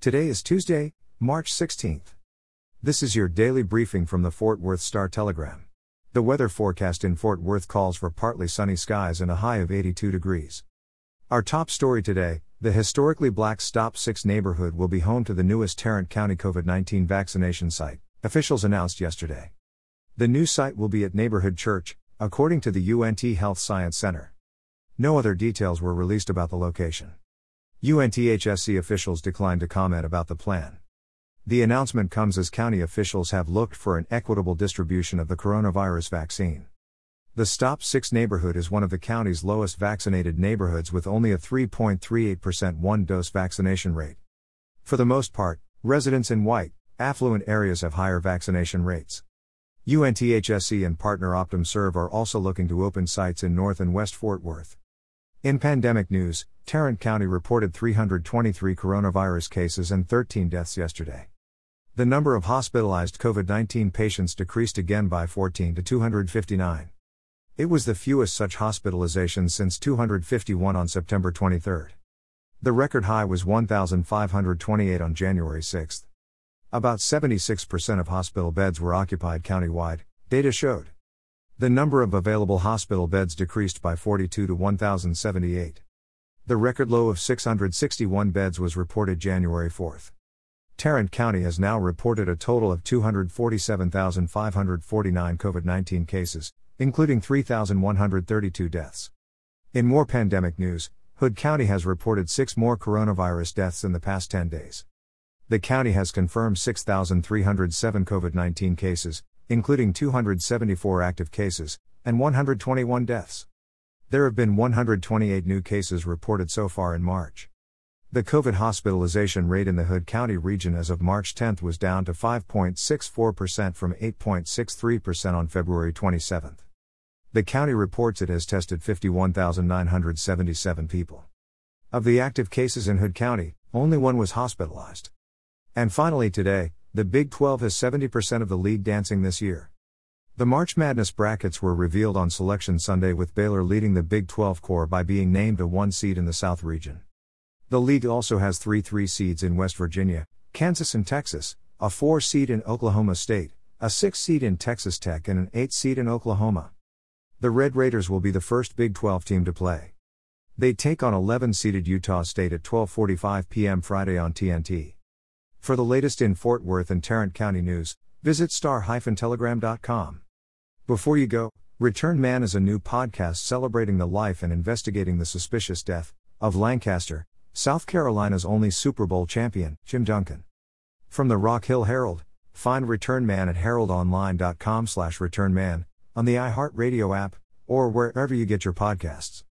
Today is Tuesday, March 16th. This is your daily briefing from the Fort Worth Star Telegram. The weather forecast in Fort Worth calls for partly sunny skies and a high of 82 degrees. Our top story today the historically black Stop 6 neighborhood will be home to the newest Tarrant County COVID 19 vaccination site, officials announced yesterday. The new site will be at Neighborhood Church, according to the UNT Health Science Center. No other details were released about the location. UNTHSC officials declined to comment about the plan. The announcement comes as county officials have looked for an equitable distribution of the coronavirus vaccine. The Stop 6 neighborhood is one of the county's lowest vaccinated neighborhoods with only a 3.38% one dose vaccination rate. For the most part, residents in white, affluent areas have higher vaccination rates. UNTHSC and partner OptumServe are also looking to open sites in North and West Fort Worth. In pandemic news, Tarrant County reported 323 coronavirus cases and 13 deaths yesterday. The number of hospitalized COVID 19 patients decreased again by 14 to 259. It was the fewest such hospitalizations since 251 on September 23. The record high was 1,528 on January 6. About 76% of hospital beds were occupied countywide, data showed. The number of available hospital beds decreased by 42 to 1,078. The record low of 661 beds was reported January 4. Tarrant County has now reported a total of 247,549 COVID 19 cases, including 3,132 deaths. In more pandemic news, Hood County has reported six more coronavirus deaths in the past 10 days. The county has confirmed 6,307 COVID 19 cases, including 274 active cases, and 121 deaths. There have been 128 new cases reported so far in March. The COVID hospitalization rate in the Hood County region as of March 10 was down to 5.64% from 8.63% on February 27. The county reports it has tested 51,977 people. Of the active cases in Hood County, only one was hospitalized. And finally, today, the Big 12 has 70% of the league dancing this year. The March Madness brackets were revealed on Selection Sunday with Baylor leading the Big 12 corps by being named a 1 seed in the South region. The league also has 3 3 seeds in West Virginia, Kansas, and Texas, a 4 seed in Oklahoma State, a 6 seed in Texas Tech, and an 8 seed in Oklahoma. The Red Raiders will be the first Big 12 team to play. They take on 11 seeded Utah State at 12:45 p.m. Friday on TNT. For the latest in Fort Worth and Tarrant County news, visit star-telegram.com. Before you go, Return Man is a new podcast celebrating the life and investigating the suspicious death of Lancaster, South Carolina's only Super Bowl champion, Jim Duncan. From the Rock Hill Herald, find Return Man at heraldonline.com/returnman on the iHeartRadio app or wherever you get your podcasts.